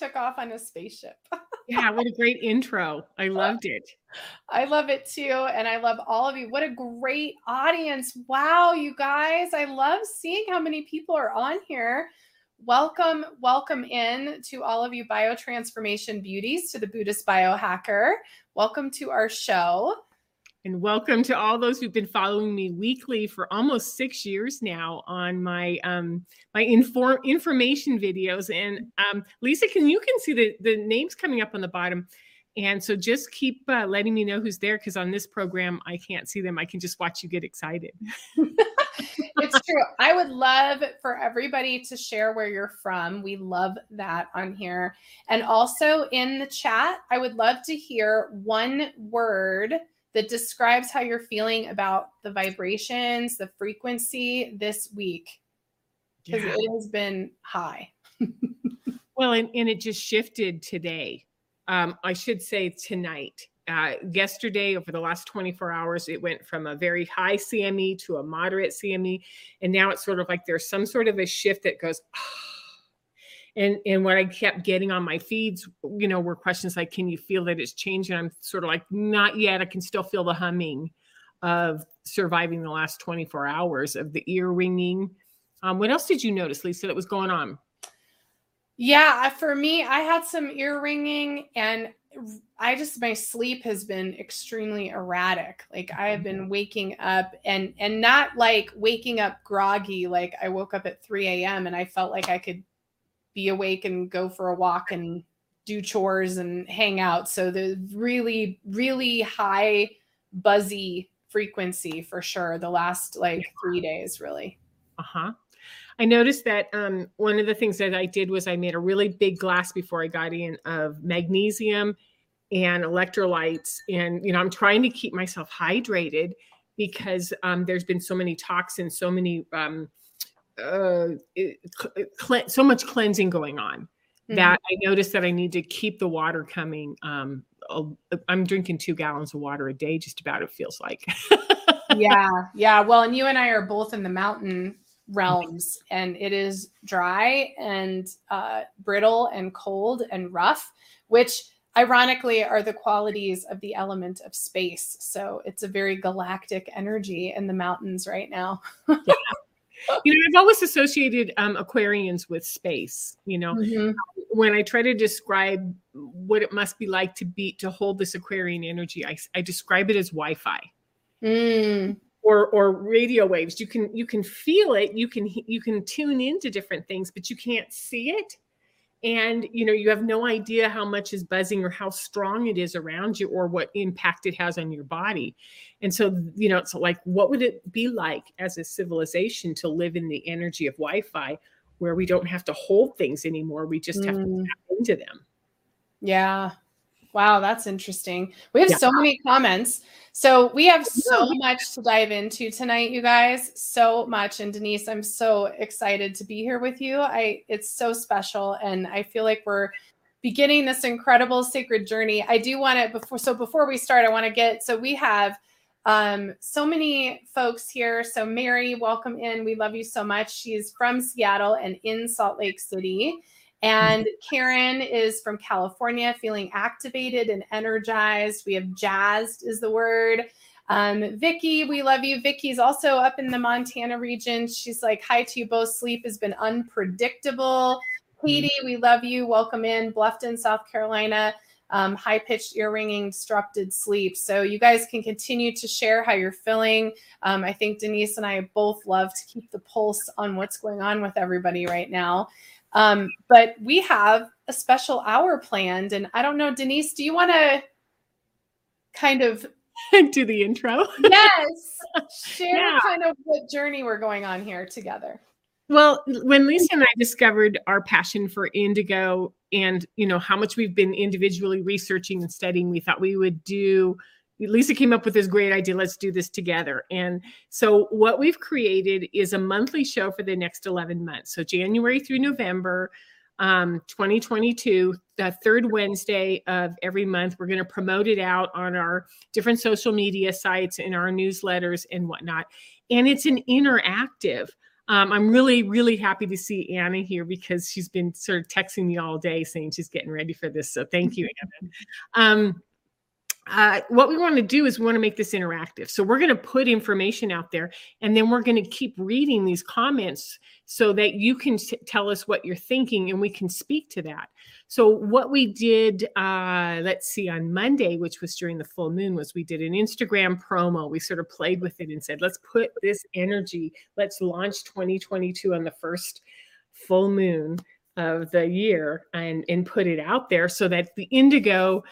took off on a spaceship. yeah, what a great intro. I loved it. I love it too. And I love all of you. What a great audience. Wow, you guys. I love seeing how many people are on here. Welcome, welcome in to all of you biotransformation beauties to the Buddhist biohacker. Welcome to our show. And welcome to all those who've been following me weekly for almost six years now on my um, my inform information videos. And um, Lisa, can you can see the the names coming up on the bottom. And so just keep uh, letting me know who's there because on this program I can't see them. I can just watch you get excited. it's true. I would love for everybody to share where you're from. We love that on here. And also in the chat, I would love to hear one word that describes how you're feeling about the vibrations, the frequency this week. Because yeah. it has been high. well, and, and it just shifted today. Um, I should say tonight. Uh, yesterday, over the last 24 hours, it went from a very high CME to a moderate CME. And now it's sort of like there's some sort of a shift that goes, oh, and and what i kept getting on my feeds you know were questions like can you feel that it's changing? I'm sort of like not yet. I can still feel the humming of surviving the last 24 hours of the ear ringing. Um, what else did you notice lisa that was going on? Yeah for me i had some ear ringing and i just my sleep has been extremely erratic. Like i have been mm-hmm. waking up and and not like waking up groggy like i woke up at 3 a.m and i felt like i could be awake and go for a walk and do chores and hang out. So the really, really high buzzy frequency for sure. The last like three days, really. Uh huh. I noticed that um, one of the things that I did was I made a really big glass before I got in of magnesium and electrolytes. And, you know, I'm trying to keep myself hydrated because um, there's been so many toxins, so many um, uh, cl- so much cleansing going on mm-hmm. that I noticed that I need to keep the water coming. Um, I'm drinking two gallons of water a day, just about. It feels like. yeah, yeah. Well, and you and I are both in the mountain realms, and it is dry and uh, brittle and cold and rough, which ironically are the qualities of the element of space. So it's a very galactic energy in the mountains right now. yeah you know, I've always associated um, Aquarians with space. You know, mm-hmm. when I try to describe what it must be like to be to hold this Aquarian energy, I, I describe it as Wi-Fi. Mm. Or, or radio waves you can you can feel it you can you can tune into different things but you can't see it and you know you have no idea how much is buzzing or how strong it is around you or what impact it has on your body. And so you know it's like what would it be like as a civilization to live in the energy of wi-fi where we don't have to hold things anymore we just have mm. to tap into them? Yeah Wow, that's interesting. We have yeah. so many comments. So we have so much to dive into tonight, you guys. So much. And Denise, I'm so excited to be here with you. I it's so special. And I feel like we're beginning this incredible sacred journey. I do want to before so before we start, I want to get so we have um so many folks here. So Mary, welcome in. We love you so much. She's from Seattle and in Salt Lake City. And Karen is from California, feeling activated and energized. We have jazzed is the word. Um, Vicky, we love you. Vicky's also up in the Montana region. She's like, hi to you both. Sleep has been unpredictable. Katie, we love you. Welcome in. Bluffton, South Carolina. Um, high pitched ear ringing, disrupted sleep. So you guys can continue to share how you're feeling. Um, I think Denise and I both love to keep the pulse on what's going on with everybody right now. Um, but we have a special hour planned. And I don't know, Denise, do you want to kind of do the intro? yes. Share yeah. kind of what journey we're going on here together. Well, when Lisa and I discovered our passion for indigo and you know how much we've been individually researching and studying, we thought we would do Lisa came up with this great idea. Let's do this together. And so, what we've created is a monthly show for the next 11 months. So, January through November, um, 2022, the third Wednesday of every month, we're going to promote it out on our different social media sites and our newsletters and whatnot. And it's an interactive. Um, I'm really, really happy to see Anna here because she's been sort of texting me all day saying she's getting ready for this. So thank you, Anna. Um, uh, what we want to do is we want to make this interactive. So we're going to put information out there and then we're going to keep reading these comments so that you can tell us what you're thinking and we can speak to that. So what we did, uh, let's see, on Monday, which was during the full moon, was we did an Instagram promo. We sort of played with it and said, let's put this energy, let's launch 2022 on the first full moon of the year and, and put it out there so that the indigo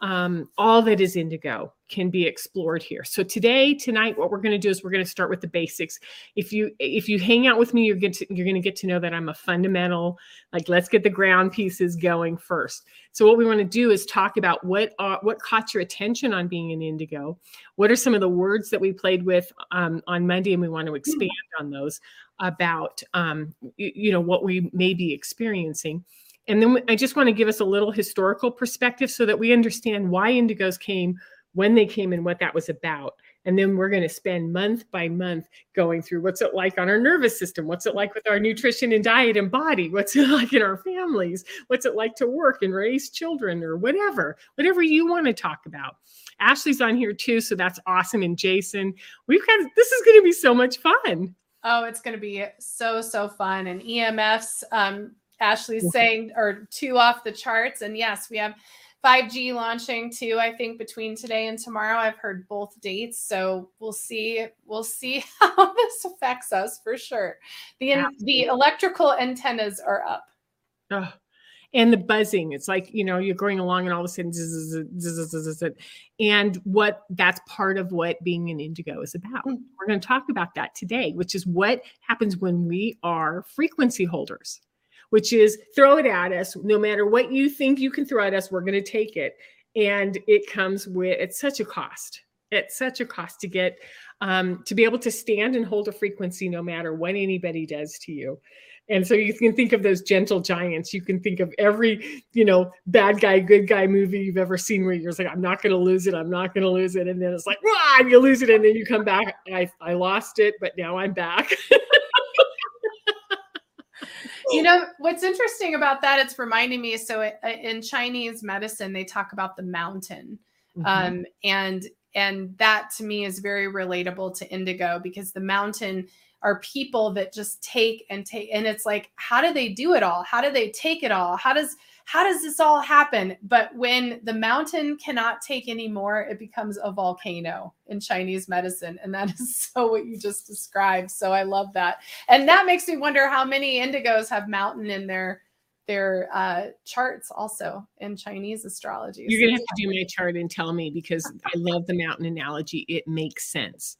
um, all that is indigo can be explored here. So today, tonight, what we're going to do is we're going to start with the basics. If you if you hang out with me, you're going to you're going to get to know that I'm a fundamental. Like, let's get the ground pieces going first. So what we want to do is talk about what are, what caught your attention on being an indigo. What are some of the words that we played with um, on Monday, and we want to expand on those about um, you, you know what we may be experiencing. And then I just want to give us a little historical perspective so that we understand why indigos came, when they came, and what that was about. And then we're going to spend month by month going through what's it like on our nervous system? What's it like with our nutrition and diet and body? What's it like in our families? What's it like to work and raise children or whatever, whatever you want to talk about. Ashley's on here too, so that's awesome. And Jason, we've got this is going to be so much fun. Oh, it's going to be so so fun. And EMFs, um, Ashley's saying are too off the charts. And yes, we have 5G launching too, I think between today and tomorrow. I've heard both dates. So we'll see, we'll see how this affects us for sure. The the electrical antennas are up. Oh, and the buzzing it's like you know you're going along and all of a sudden zzz, zzz, zzz, and what that's part of what being an indigo is about mm. we're going to talk about that today which is what happens when we are frequency holders which is throw it at us. No matter what you think you can throw at us, we're going to take it. And it comes with, it's such a cost. It's such a cost to get, um, to be able to stand and hold a frequency no matter what anybody does to you. And so you can think of those gentle giants. You can think of every, you know, bad guy, good guy movie you've ever seen where you're like, I'm not going to lose it. I'm not going to lose it. And then it's like, wow, you lose it. And then you come back. I, I lost it, but now I'm back. you know what's interesting about that it's reminding me so uh, in chinese medicine they talk about the mountain mm-hmm. um, and and that to me is very relatable to indigo because the mountain are people that just take and take and it's like how do they do it all? How do they take it all? How does how does this all happen? But when the mountain cannot take anymore, it becomes a volcano in Chinese medicine. And that is so what you just described. So I love that. And that makes me wonder how many indigos have mountain in their their uh, charts also in Chinese astrology. You're gonna have to do my chart and tell me because I love the mountain analogy. It makes sense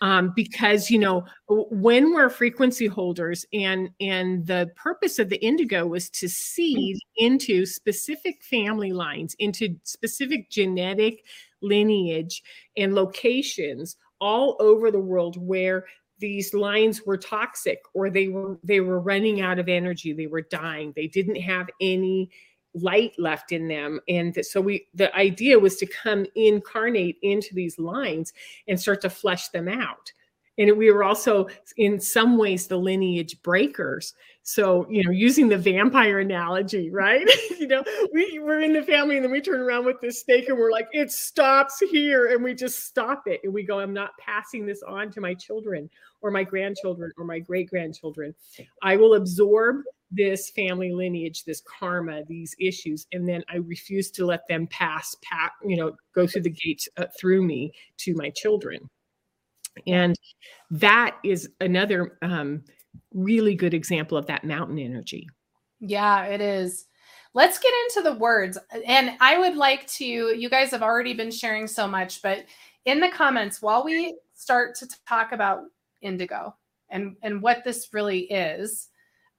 um, because you know when we're frequency holders and and the purpose of the indigo was to seed into specific family lines into specific genetic lineage and locations all over the world where these lines were toxic or they were they were running out of energy they were dying they didn't have any light left in them. And so we the idea was to come incarnate into these lines and start to flesh them out. And we were also in some ways the lineage breakers. So you know using the vampire analogy right? You know we were in the family and then we turn around with this snake and we're like it stops here and we just stop it. And we go i'm not passing this on to my children or my grandchildren or my great grandchildren i will absorb this family lineage, this karma, these issues, and then I refuse to let them pass, pat, you know, go through the gates uh, through me to my children. And that is another um, really good example of that mountain energy. Yeah, it is. Let's get into the words. And I would like to, you guys have already been sharing so much, but in the comments, while we start to talk about indigo and, and what this really is,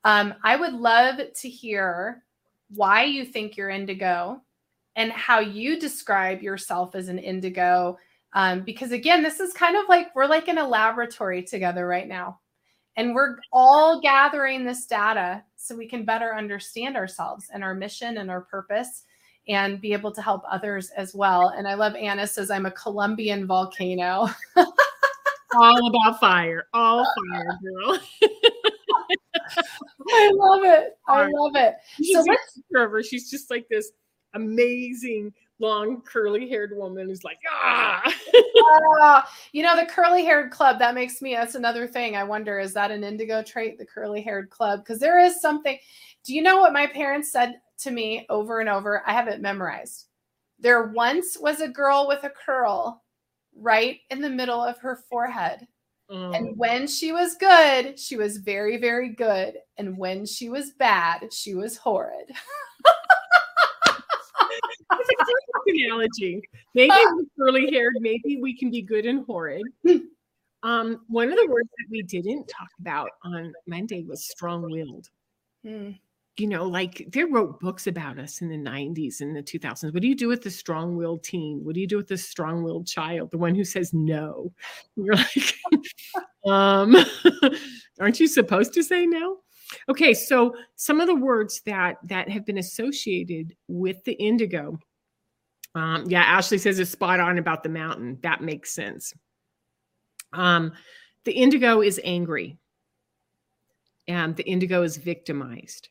um, I would love to hear why you think you're indigo and how you describe yourself as an indigo. Um, because again, this is kind of like we're like in a laboratory together right now. And we're all gathering this data so we can better understand ourselves and our mission and our purpose and be able to help others as well. And I love Anna says, I'm a Colombian volcano. all about fire. All fire, girl. I love it. I love it. So let's. She's just like this amazing long curly haired woman who's like ah uh, you know the curly haired club that makes me that's another thing i wonder is that an indigo trait the curly haired club because there is something do you know what my parents said to me over and over i have it memorized there once was a girl with a curl right in the middle of her forehead. Mm. And when she was good, she was very, very good. And when she was bad, she was horrid. That's a perfect analogy. Maybe curly haired, maybe we can be good and horrid. Um, one of the words that we didn't talk about on Monday was strong willed. Mm you know, like they wrote books about us in the 90s and the 2000s. What do you do with the strong willed teen? What do you do with the strong willed child, the one who says no? You're like, um, aren't you supposed to say no? Okay, so some of the words that that have been associated with the indigo. Um, yeah, Ashley says it's spot on about the mountain. That makes sense. Um, the indigo is angry, and the indigo is victimized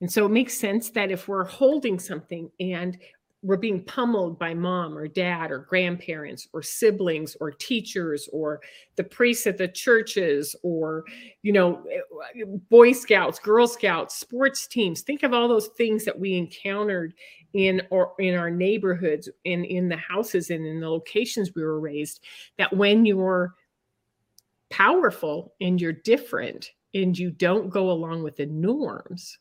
and so it makes sense that if we're holding something and we're being pummeled by mom or dad or grandparents or siblings or teachers or the priests at the churches or you know boy scouts girl scouts sports teams think of all those things that we encountered in or in our neighborhoods in in the houses and in the locations we were raised that when you're powerful and you're different and you don't go along with the norms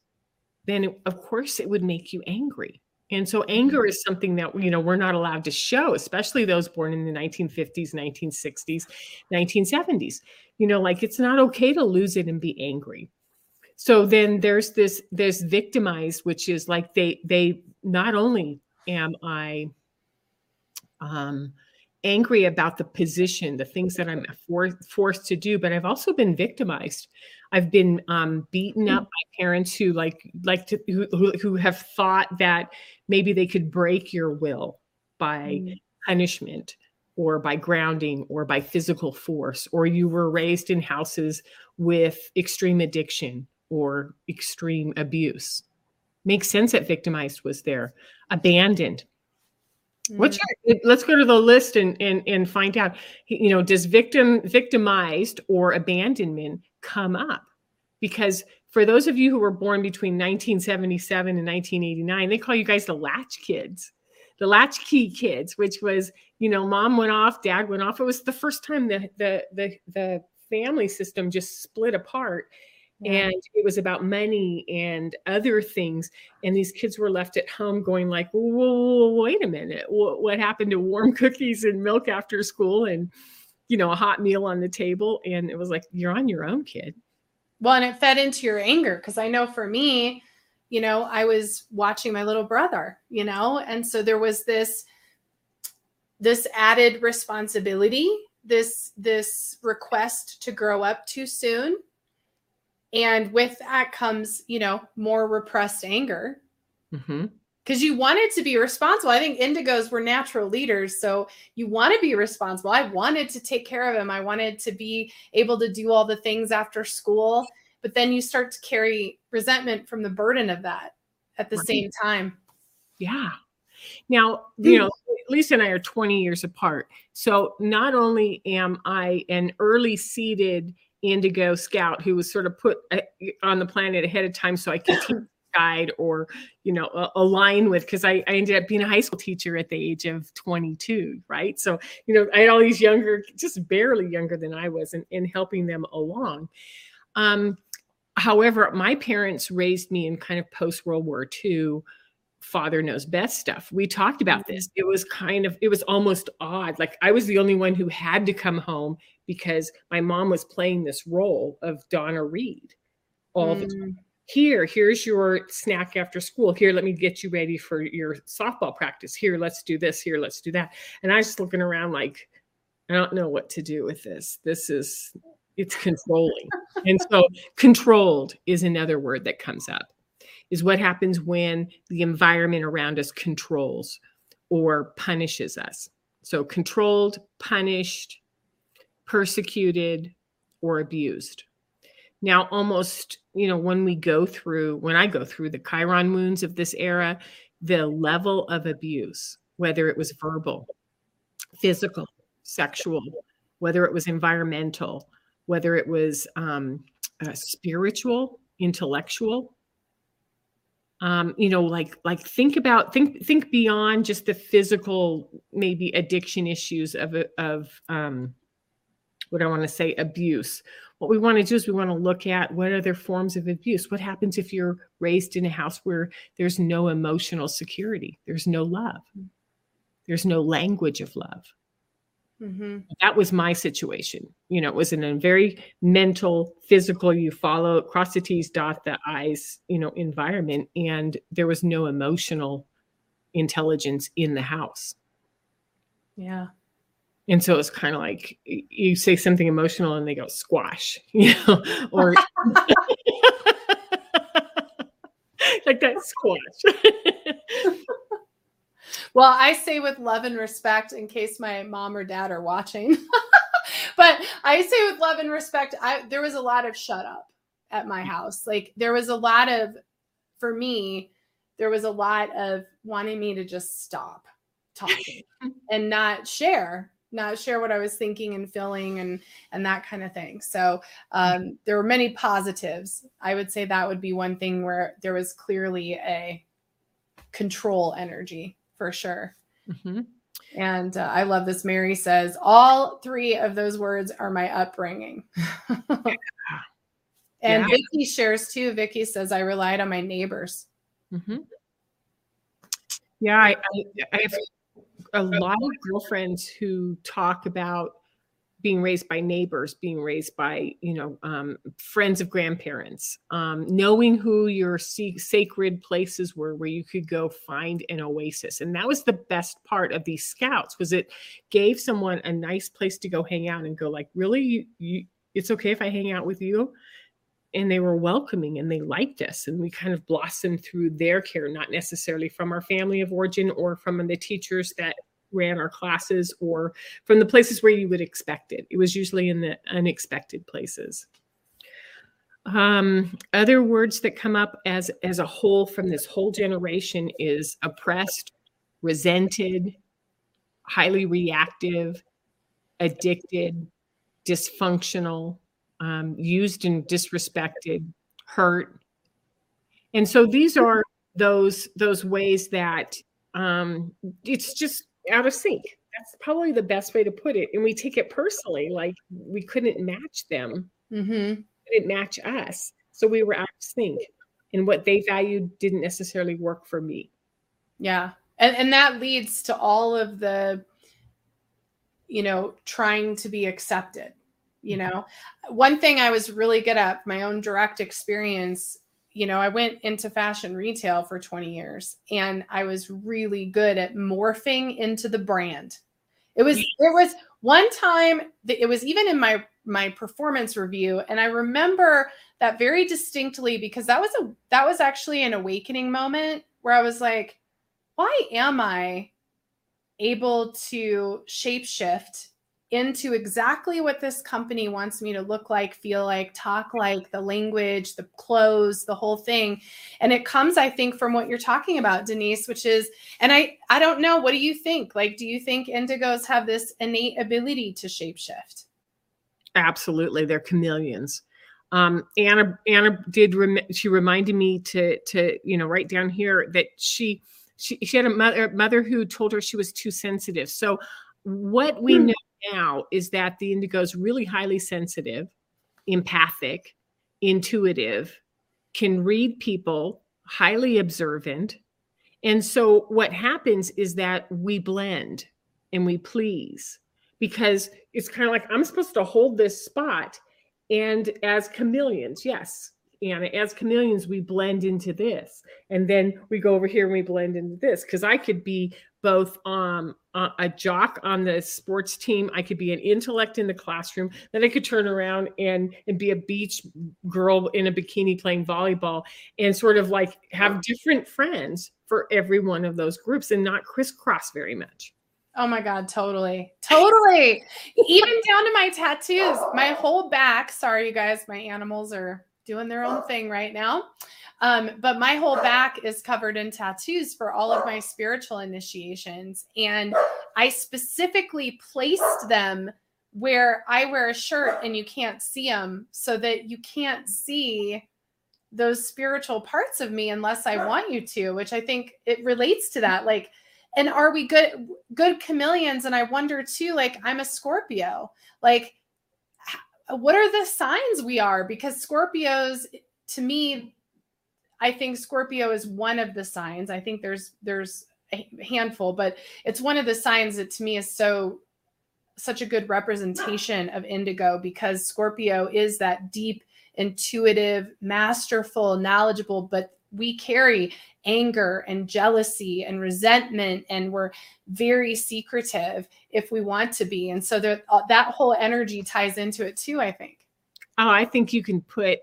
then it, of course it would make you angry. And so anger mm-hmm. is something that you know we're not allowed to show, especially those born in the 1950s, 1960s, 1970s. You know, like it's not okay to lose it and be angry. So then there's this there's victimized, which is like they they not only am I um angry about the position, the things that I'm for, forced to do, but I've also been victimized. I've been um, beaten up mm. by parents who like like to who, who have thought that maybe they could break your will by mm. punishment or by grounding or by physical force or you were raised in houses with extreme addiction or extreme abuse makes sense that victimized was there abandoned What's your, let's go to the list and, and and find out. You know, does victim victimized or abandonment come up? Because for those of you who were born between 1977 and 1989, they call you guys the latch kids, the latchkey kids, which was you know, mom went off, dad went off. It was the first time the the the the family system just split apart. And it was about money and other things. And these kids were left at home going like whoa, wait a minute. What happened to warm cookies and milk after school? And you know a hot meal on the table and it was like you're on your own kid well and it fed into your anger because i know for me you know i was watching my little brother you know and so there was this this added responsibility this this request to grow up too soon and with that comes, you know, more repressed anger. Mm-hmm because you wanted to be responsible. I think indigos were natural leaders. So you want to be responsible. I wanted to take care of him. I wanted to be able to do all the things after school. But then you start to carry resentment from the burden of that at the right. same time. Yeah. Now, you know, Lisa and I are 20 years apart. So not only am I an early seated indigo scout who was sort of put uh, on the planet ahead of time so I could teach guide or you know align with because I, I ended up being a high school teacher at the age of 22 right so you know i had all these younger just barely younger than i was in, in helping them along um, however my parents raised me in kind of post world war ii father knows best stuff we talked about mm-hmm. this it was kind of it was almost odd like i was the only one who had to come home because my mom was playing this role of Donna Reed all mm. the time. Here, here's your snack after school. Here, let me get you ready for your softball practice. Here, let's do this. Here, let's do that. And I was just looking around like, I don't know what to do with this. This is, it's controlling. and so, controlled is another word that comes up, is what happens when the environment around us controls or punishes us. So, controlled, punished, persecuted, or abused. Now, almost, you know, when we go through, when I go through the Chiron wounds of this era, the level of abuse, whether it was verbal, physical, sexual, whether it was environmental, whether it was um, uh, spiritual, intellectual, um, you know, like like think about think think beyond just the physical, maybe addiction issues of of um, what I want to say abuse what we want to do is we want to look at what other forms of abuse what happens if you're raised in a house where there's no emotional security there's no love there's no language of love. Mm-hmm. that was my situation you know it was in a very mental physical you follow cross the t's dot the i's you know environment and there was no emotional intelligence in the house. Yeah and so it's kind of like you say something emotional and they go squash, you know, or like that squash. well, I say with love and respect in case my mom or dad are watching. but I say with love and respect, I there was a lot of shut up at my mm. house. Like there was a lot of for me, there was a lot of wanting me to just stop talking and not share not share what I was thinking and feeling and and that kind of thing. So um, there were many positives. I would say that would be one thing where there was clearly a control energy for sure. Mm-hmm. And uh, I love this. Mary says all three of those words are my upbringing. and yeah. Vicky shares too. Vicky says I relied on my neighbors. Mm-hmm. Yeah, I, I, I a lot of girlfriends who talk about being raised by neighbors, being raised by you know um, friends of grandparents, um, knowing who your sacred places were where you could go find an oasis, and that was the best part of these scouts was it gave someone a nice place to go hang out and go like, really, you, you it's okay if I hang out with you, and they were welcoming and they liked us and we kind of blossomed through their care not necessarily from our family of origin or from the teachers that ran our classes or from the places where you would expect it. It was usually in the unexpected places. Um, other words that come up as as a whole from this whole generation is oppressed resented highly reactive addicted dysfunctional um, used and disrespected, hurt. And so these are those those ways that um, it's just out of sync. That's probably the best way to put it. And we take it personally, like we couldn't match them, mm-hmm. didn't match us, so we were out of sync. And what they valued didn't necessarily work for me. Yeah, and and that leads to all of the, you know, trying to be accepted you know? One thing i was really good at my own direct experience you know i went into fashion retail for 20 years and i was really good at morphing into the brand. It was it was one time that it was even in my my performance review and i remember that very distinctly because that was a that was actually an awakening moment where i was like why am i able to shapeshift into exactly what this company wants me to look like, feel like, talk like, the language, the clothes, the whole thing. And it comes, I think, from what you're talking about, Denise, which is, and I, I don't know, what do you think? Like, do you think indigos have this innate ability to shapeshift? Absolutely, they're chameleons. Um, Anna, Anna did. Rem- she reminded me to, to you know, write down here that she, she, she had a mother, mother who told her she was too sensitive. So what we hmm. know now is that the indigo is really highly sensitive, empathic, intuitive, can read people, highly observant. And so what happens is that we blend and we please because it's kind of like I'm supposed to hold this spot. And as chameleons, yes, and as chameleons, we blend into this. And then we go over here and we blend into this. Because I could be both um, Uh, a jock on the sports team, I could be an intellect in the classroom, then I could turn around and, and be a beach girl in a bikini playing volleyball and sort of like have different friends for every one of those groups and not crisscross very much. Oh my God, totally. Totally. Even down to my tattoos, my whole back. Sorry, you guys, my animals are doing their own thing right now. Um, but my whole back is covered in tattoos for all of my spiritual initiations. And I specifically placed them where I wear a shirt and you can't see them so that you can't see those spiritual parts of me unless I want you to, which I think it relates to that. Like, and are we good good chameleons? And I wonder too, like I'm a Scorpio. Like, what are the signs we are? Because Scorpios, to me, I think Scorpio is one of the signs. I think there's there's a handful, but it's one of the signs that to me is so such a good representation of indigo because Scorpio is that deep, intuitive, masterful, knowledgeable, but we carry anger and jealousy and resentment and we're very secretive if we want to be and so there, that whole energy ties into it too i think oh i think you can put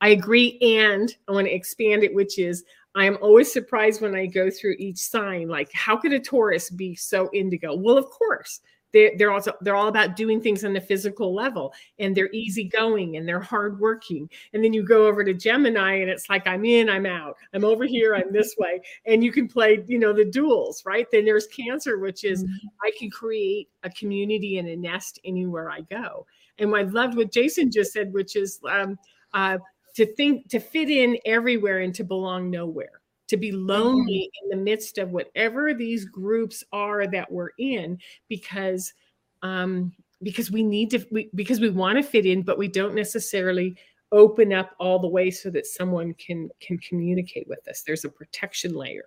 i agree and i want to expand it which is I am always surprised when I go through each sign. Like, how could a Taurus be so indigo? Well, of course, they're, they're also they're all about doing things on the physical level and they're easygoing and they're hardworking and then you go over to gemini and it's like i'm in i'm out i'm over here i'm this way and you can play you know the duels right then there's cancer which is mm-hmm. i can create a community and a nest anywhere i go and i loved what jason just said which is um, uh, to think to fit in everywhere and to belong nowhere to be lonely mm-hmm. in the midst of whatever these groups are that we're in because um because we need to we, because we want to fit in but we don't necessarily open up all the way so that someone can can communicate with us there's a protection layer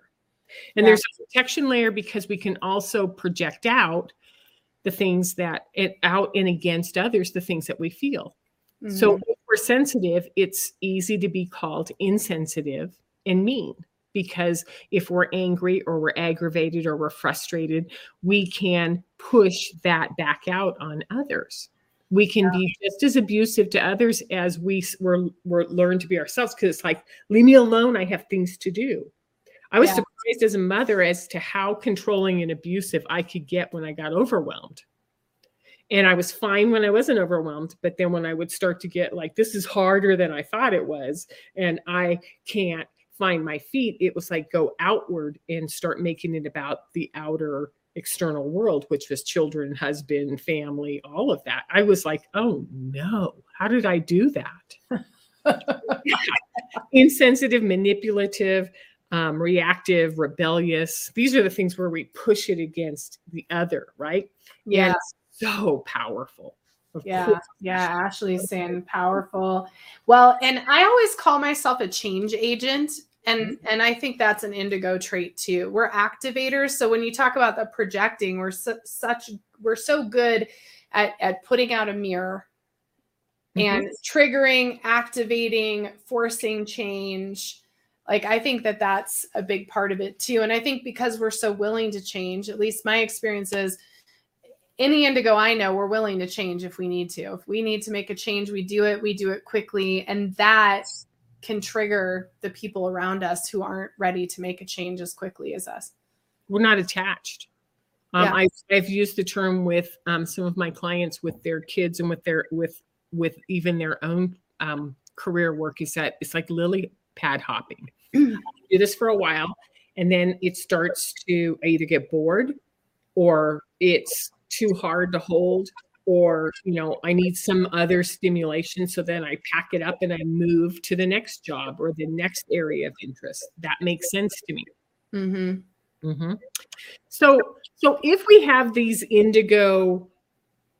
and yeah. there's a protection layer because we can also project out the things that it out and against others the things that we feel mm-hmm. so sensitive it's easy to be called insensitive and mean because if we're angry or we're aggravated or we're frustrated, we can push that back out on others. We can yeah. be just as abusive to others as we were, were learned to be ourselves because it's like, leave me alone. I have things to do. I was yeah. surprised as a mother as to how controlling and abusive I could get when I got overwhelmed. And I was fine when I wasn't overwhelmed. But then when I would start to get like, this is harder than I thought it was, and I can't find my feet, it was like go outward and start making it about the outer external world, which was children, husband, family, all of that. I was like, oh no, how did I do that? Insensitive, manipulative, um, reactive, rebellious. These are the things where we push it against the other, right? Yeah. So powerful. yeah, yeah. Ashley's saying powerful. Well, and I always call myself a change agent and mm-hmm. and i think that's an indigo trait too we're activators so when you talk about the projecting we're su- such we're so good at at putting out a mirror mm-hmm. and triggering activating forcing change like i think that that's a big part of it too and i think because we're so willing to change at least my experience is any indigo i know we're willing to change if we need to if we need to make a change we do it we do it quickly and that can trigger the people around us who aren't ready to make a change as quickly as us. We're not attached. Um, yeah. I, have used the term with um, some of my clients with their kids and with their with with even their own um, career work is that it's like lily pad hopping. do this for a while, and then it starts to either get bored or it's too hard to hold or you know i need some other stimulation so then i pack it up and i move to the next job or the next area of interest. That makes sense to me. Mm-hmm. Mm-hmm. so so if we have these indigo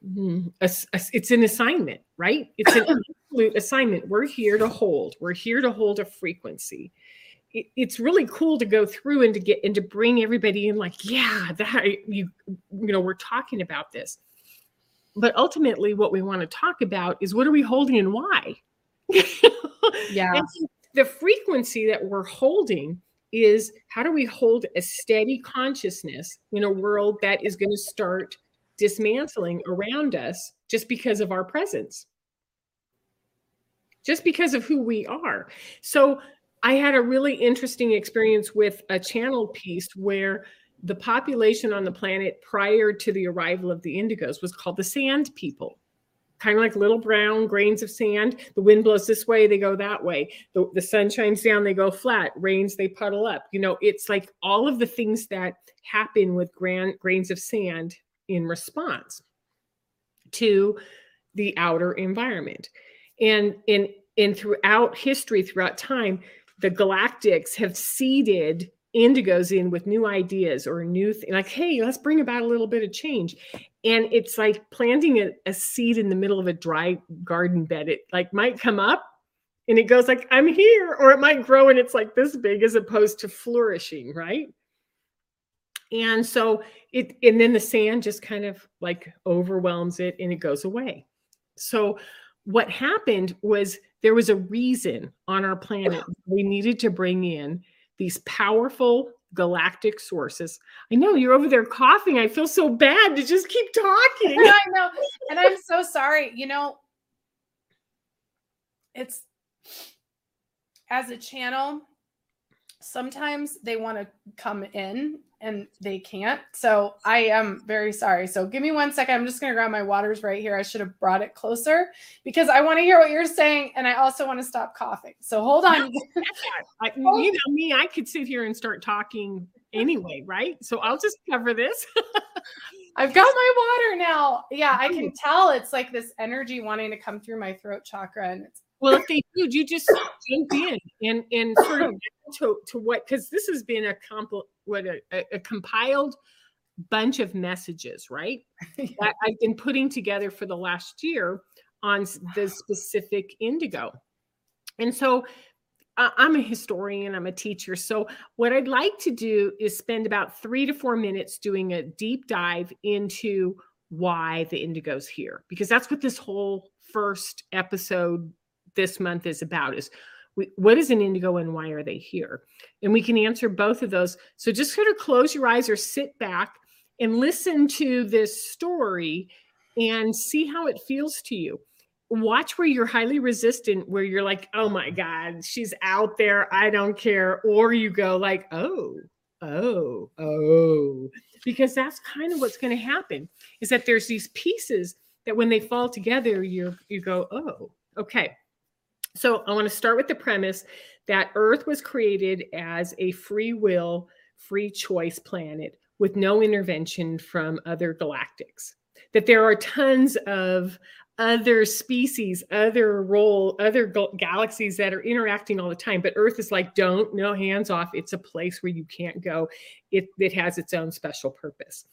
mm, it's an assignment right? It's an absolute assignment. We're here to hold. We're here to hold a frequency it's really cool to go through and to get and to bring everybody in like yeah that you you know we're talking about this. But ultimately what we want to talk about is what are we holding and why? Yeah. And the frequency that we're holding is how do we hold a steady consciousness in a world that is going to start dismantling around us just because of our presence? Just because of who we are. So i had a really interesting experience with a channel piece where the population on the planet prior to the arrival of the indigos was called the sand people kind of like little brown grains of sand. The wind blows this way, they go that way. The, the sun shines down, they go flat. Rains, they puddle up. You know, it's like all of the things that happen with gran- grains of sand in response to the outer environment. And in and throughout history, throughout time, the galactics have seeded indigos in with new ideas or new th- like hey let's bring about a little bit of change. And it's like planting a, a, seed in the middle of a dry garden bed. It like might come up and it goes like i'm here or it might grow and it's like this big as opposed to flourishing right? And so it and then the sand just kind of like overwhelms it and it goes away. So what happened was there was a reason on our planet we needed to bring in these powerful galactic sources. I know you're over there coughing. I feel so bad to just keep talking. I know. And I'm so sorry. You know, it's as a channel, sometimes they want to come in and they can't. So I am very sorry. So give me one second. I'm just going to grab my waters right here. I should have brought it closer because I want to hear what you're saying and I also want to stop coughing. So hold on. I, you know me, I could sit here and start talking anyway, right? So I'll just cover this. I've got my water now. Yeah, I can tell it's like this energy wanting to come through my throat chakra and it's well, if they do, you just jump in and and sort of to, to what because this has been a compl- what a, a, compiled bunch of messages, right? that I've been putting together for the last year on the specific indigo, and so uh, I'm a historian, I'm a teacher. So, what I'd like to do is spend about three to four minutes doing a deep dive into why the indigo's here, because that's what this whole first episode this month is about is we, what is an indigo and why are they here? And we can answer both of those. So just sort of close your eyes or sit back and listen to this story and see how it feels to you. Watch where you're highly resistant, where you're like, oh my God, she's out there. I don't care. Or you go like, oh, oh, oh, because that's kind of what's going to happen is that there's these pieces that when they fall together, you you go, oh, okay. So I want to start with the premise that Earth was created as a free will, free choice planet with no intervention from other galactics. That there are tons of other species, other role, other galaxies that are interacting all the time. But Earth is like, don't, no hands off. It's a place where you can't go. It, it has its own special purpose.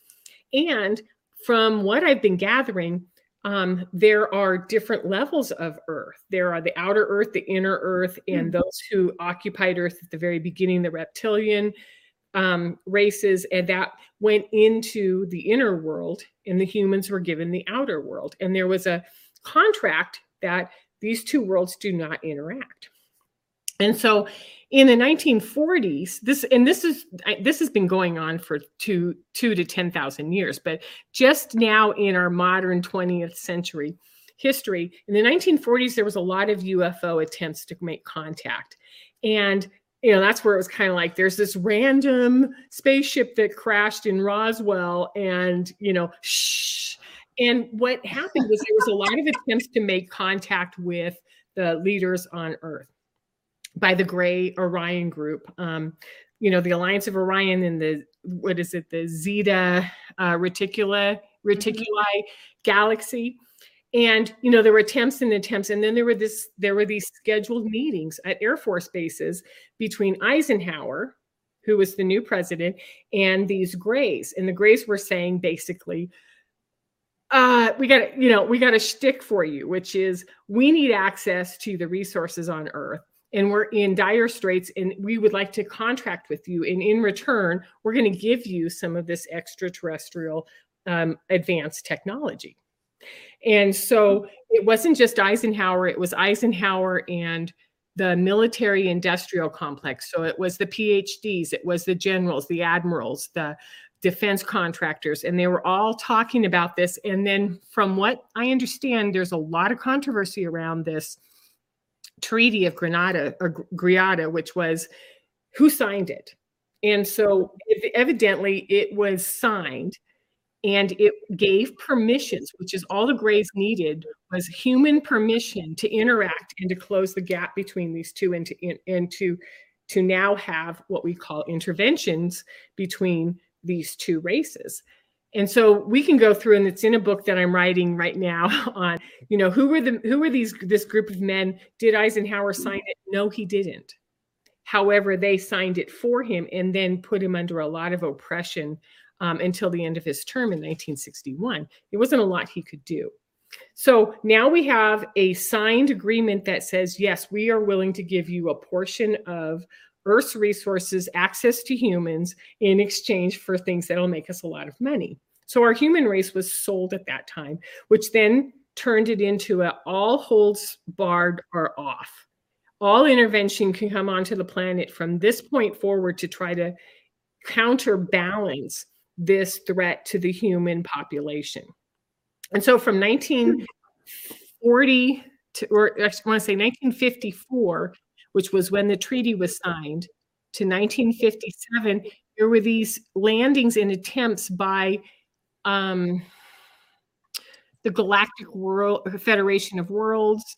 And from what I've been gathering, um, there are different levels of Earth. There are the outer Earth, the inner Earth, and mm-hmm. those who occupied Earth at the very beginning, the reptilian um, races, and that went into the inner world, and the humans were given the outer world. And there was a contract that these two worlds do not interact. And so in the 1940s this and this is this has been going on for two two to 10,000 years but just now in our modern 20th century history in the 1940s there was a lot of UFO attempts to make contact. And you know that's where it was kind of like there's this random spaceship that crashed in Roswell and you know shh. And what happened was there was a lot of attempts to make contact with the leaders on earth by the Gray Orion Group. Um, you know, the Alliance of Orion and the what is it, the Zeta uh, Reticula Reticuli mm-hmm. galaxy. And you know, there were attempts and attempts, and then there were this there were these scheduled meetings at Air Force bases between Eisenhower, who was the new president, and these Grays. And the Grays were saying basically, uh, we got you know, we got a shtick for you, which is we need access to the resources on Earth and we're in dire straits and we would like to contract with you. And in return we're going to give you some of this extraterrestrial um, advanced technology. And so it wasn't just eisenhower it was eisenhower and the military industrial complex. So it was the phds it was the generals the admirals the defense contractors and they were all talking about this. And then from what i understand there's a lot of controversy around this Treaty of Granada or Greada, which was who signed it. And so evidently it was signed and it gave permissions, which is all the Greys needed was human permission to interact and to close the gap between these two and to, and to, to now have what we call interventions between these two races. And so we can go through, and it's in a book that I'm writing right now on, you know, who were the who were these this group of men? Did Eisenhower sign it? No, he didn't. However, they signed it for him and then put him under a lot of oppression um, until the end of his term in 1961. It wasn't a lot he could do. So now we have a signed agreement that says, yes, we are willing to give you a portion of Earth's resources, access to humans in exchange for things that'll make us a lot of money. So our human race was sold at that time, which then turned it into a all holds barred or off. All intervention can come onto the planet from this point forward to try to counterbalance this threat to the human population. And so from 1940 to, or I want to say 1954, which was when the treaty was signed, to 1957, there were these landings and attempts by um, the Galactic World Federation of Worlds,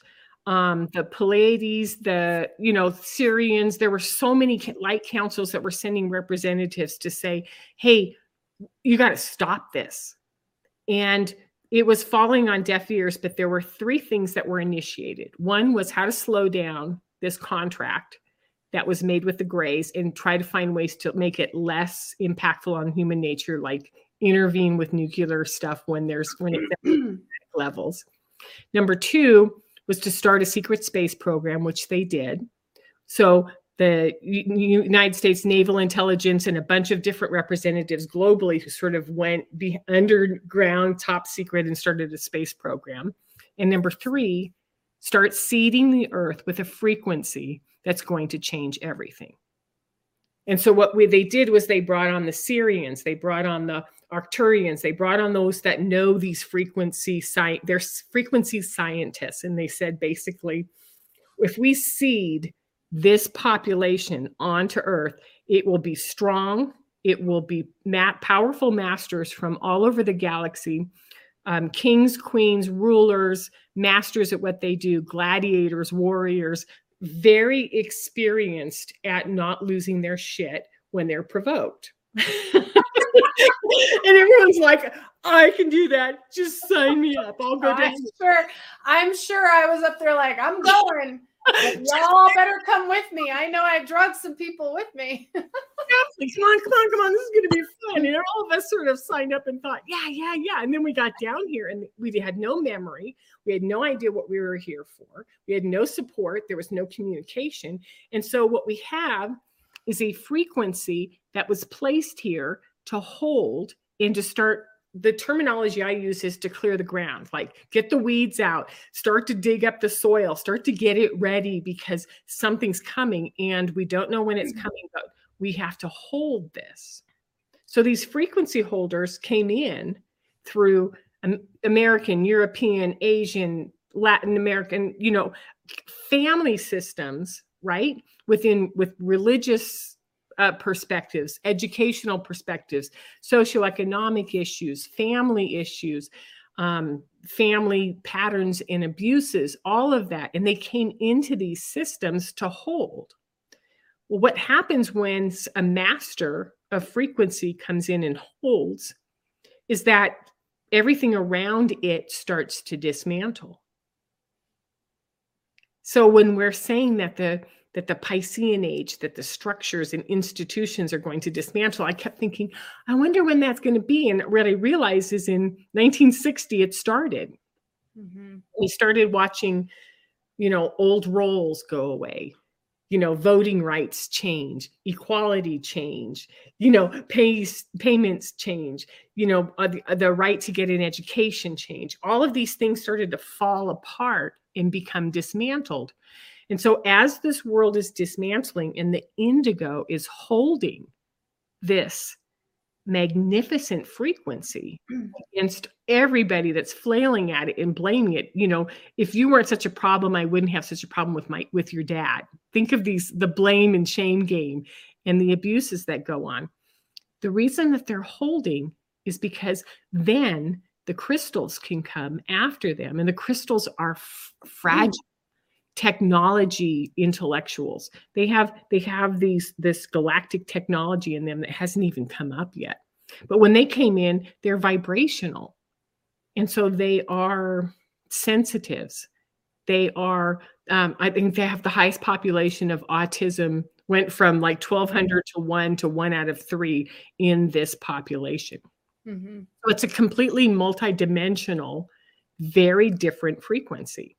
um, the Pleiades, the you know Sirians. There were so many light councils that were sending representatives to say, "Hey, you got to stop this," and it was falling on deaf ears, but there were three things that were initiated. One was how to slow down this contract that was made with the Greys and try to find ways to make it less impactful on human nature, like intervene with nuclear stuff when there's when it's levels. Number two was to start a secret space program, which they did. So the United States Naval Intelligence and a bunch of different representatives globally who sort of went underground, top secret, and started a space program. And number three, start seeding the earth with a frequency that's going to change everything. And so what we, they did was they brought on the Sirians, they brought on the Arcturians, they brought on those that know these frequency sci- they're frequency scientists, and they said basically, if we seed this population onto earth it will be strong it will be ma- powerful masters from all over the galaxy um, kings queens rulers masters at what they do gladiators warriors very experienced at not losing their shit when they're provoked and everyone's like i can do that just sign me up i'll go down i'm sure i'm sure i was up there like i'm going y'all better come with me. I know I drugged some people with me. come on, come on, come on. This is going to be And all of us sort of signed up and thought, yeah, yeah, yeah. And then we got down here and we had no memory. We had no idea what we were here for. We had no support. There was no communication. And so what we have is a frequency that was placed here to hold and to start the terminology I use is to clear the ground, like get the weeds out, start to dig up the soil, start to get it ready because something's coming and we don't know when it's mm-hmm. coming, but we have to hold this. So these frequency holders came in through American, European, Asian, Latin American, you know, family systems, right? Within with religious uh, perspectives, educational perspectives, socioeconomic issues, family issues, um, family patterns and abuses, all of that. And they came into these systems to hold. Well, what happens when a master of frequency comes in and holds is that everything around it starts to dismantle. So when we're saying that the that the Piscean age, that the structures and institutions are going to dismantle. I kept thinking, I wonder when that's going to be. And what I realized is in 1960, it started. Mm-hmm. We started watching, you know, old roles go away, you know, voting rights change, equality change, you know, pays, payments change, you know, uh, the, uh, the right to get an education change. All of these things started to fall apart and become dismantled. And so, as this world is dismantling and the indigo is holding this magnificent frequency mm. against everybody that's flailing at it and blaming it you know if you weren't such a problem i wouldn't have such a problem with my with your dad think of these the blame and shame game and the abuses that go on. The reason that they're holding is because then the crystals can come after them, and the crystals are f- fragile technology intellectuals. They have they have these this galactic technology in them that hasn't even come up yet. But when they came in they're vibrational. And so they are sensitives. They are um, i think they have the highest population of autism went from like 1200 to 1 to 1 out of 3 in this population. Mm-hmm. so it's a completely multidimensional very different frequency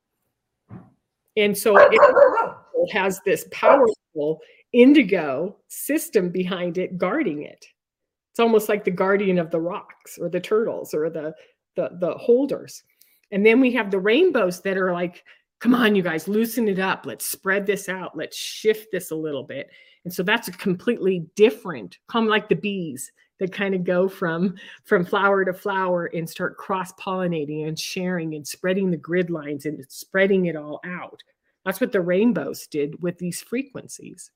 and so it has this powerful indigo system behind it guarding it. It's almost like the guardian of the rocks or the turtles or the the, the holders. And then we have the rainbows that are like, come on, you guys, loosen it up. Let's spread this out. Let's shift this a little bit. And so that's a completely different, come like the bees that kind of go from from flower to flower and start cross pollinating and sharing and spreading the grid lines and spreading it all out. That's what the rainbows did with these frequencies.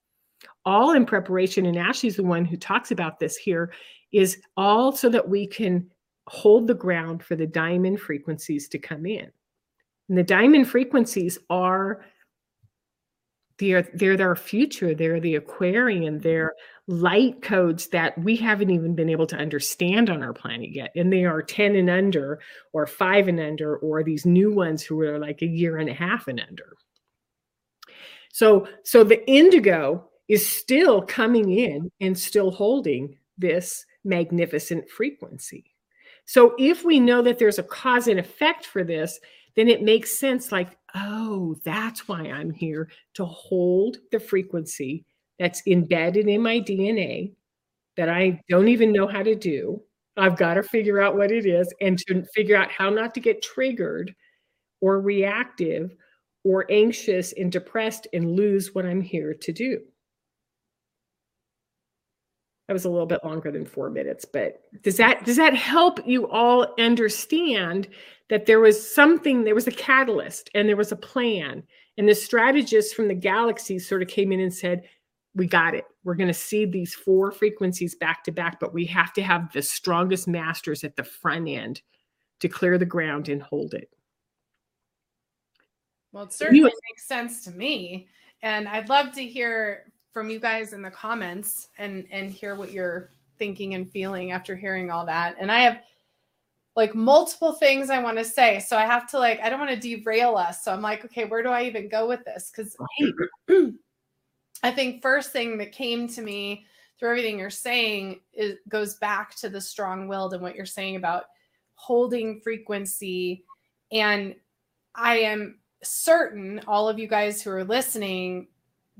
All in preparation and ashley's the one who talks about this here is all so that we can hold the ground for the diamond frequencies to come in. And the diamond frequencies are they're they're their future they're the aquarian mm-hmm. they're light codes that we haven't even been able to understand on our planet yet and they are 10 and under or 5 and under or these new ones who are like a year and a half and under. So so the indigo is still coming in and still holding this magnificent frequency. So if we know that there's a cause and effect for this then it makes sense like oh that's why i'm here to hold the frequency that's embedded in my DNA that I don't even know how to do. I've got to figure out what it is and to figure out how not to get triggered or reactive or anxious and depressed and lose what I'm here to do. That was a little bit longer than 4 minutes, but does that does that help you all understand that there was something there was a catalyst and there was a plan and the strategists from the galaxies sort of came in and said we got it. We're going to see these four frequencies back to back, but we have to have the strongest masters at the front end to clear the ground and hold it. Well, it certainly you, makes sense to me. And I'd love to hear from you guys in the comments and and hear what you're thinking and feeling after hearing all that. And I have like multiple things I want to say. So I have to like I don't want to derail us. So I'm like, okay, where do I even go with this? Cuz I think first thing that came to me through everything you're saying is goes back to the strong willed and what you're saying about holding frequency. And I am certain all of you guys who are listening,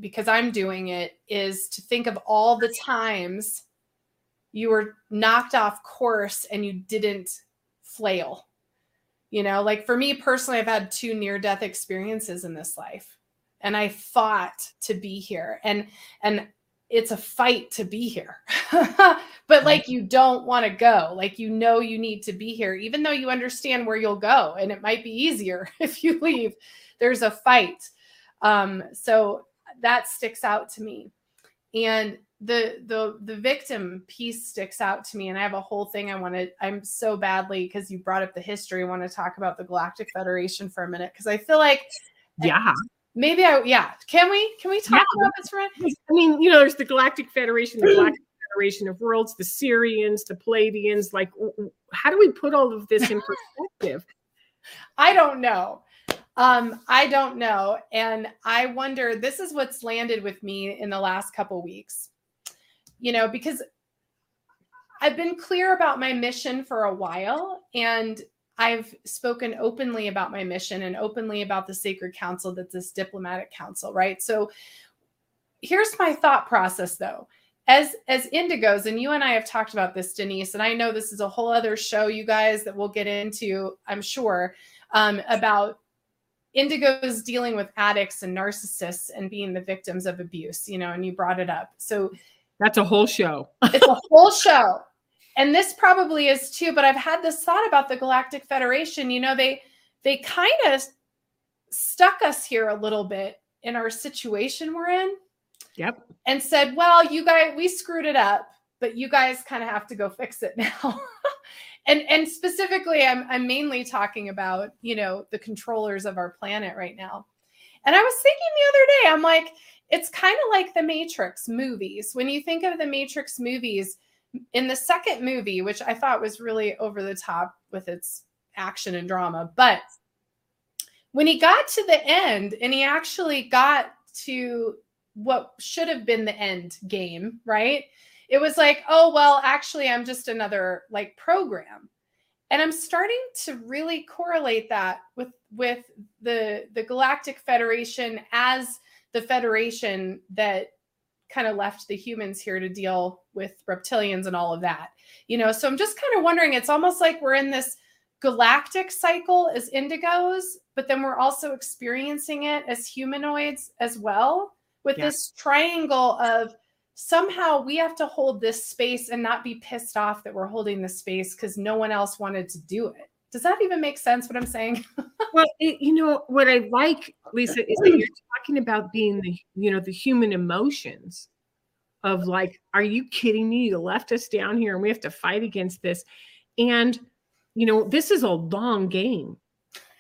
because I'm doing it, is to think of all the times you were knocked off course and you didn't flail. You know, like for me personally, I've had two near death experiences in this life and I fought to be here. And and it's a fight to be here. but like you don't want to go. Like you know you need to be here even though you understand where you'll go and it might be easier if you leave. There's a fight. Um so that sticks out to me. And the the the victim piece sticks out to me and i have a whole thing i want to i'm so badly because you brought up the history i want to talk about the galactic federation for a minute because i feel like eh, yeah maybe I yeah. Can we can we talk yeah. about this for a minute I mean, you know, there's the Galactic Federation, the Galactic Federation of Worlds, the sirians the Pleiadians. Like, how do we put all of this in perspective? I don't know. Um, I don't know. And I wonder, this is what's landed with me in the last couple weeks. You know, because I've been clear about my mission for a while and I've spoken openly about my mission and openly about the sacred council that's this diplomatic council, right? So here's my thought process though. As as indigos, and you and I have talked about this, Denise, and I know this is a whole other show, you guys, that we'll get into, I'm sure, um, about indigos dealing with addicts and narcissists and being the victims of abuse, you know, and you brought it up. So that's a whole show. it's a whole show and this probably is too but i've had this thought about the galactic federation you know they they kind of stuck us here a little bit in our situation we're in Yep. And said, well, you guys, we screwed it up, but you guys kind of have to go fix it now. and and specifically, I'm I'm mainly talking about, you know, the controllers of our planet right now. And I was thinking the other day, I'm like, it's kind of like the Matrix movies. When you think of the Matrix movies, in the second movie, which I thought was really over the top with its action and drama, but when he got to the end and he actually got to what should have been the end game, right? It was like, oh, well, actually, I'm just another like program. And I'm starting to really correlate that with with the the Galactic Federation as the federation that kind of left the humans here to deal with reptilians and all of that. You know, so I'm just kind of wondering it's almost like we're in this galactic cycle as indigos, but then we're also experiencing it as humanoids as well with yeah. this triangle of somehow we have to hold this space and not be pissed off that we're holding this space because no one else wanted to do it. Does that even make sense what I'm saying? well, it, you know, what I like, Lisa, is that you're talking about being the, you know, the human emotions of like, are you kidding me? You left us down here and we have to fight against this. And, you know, this is a long game.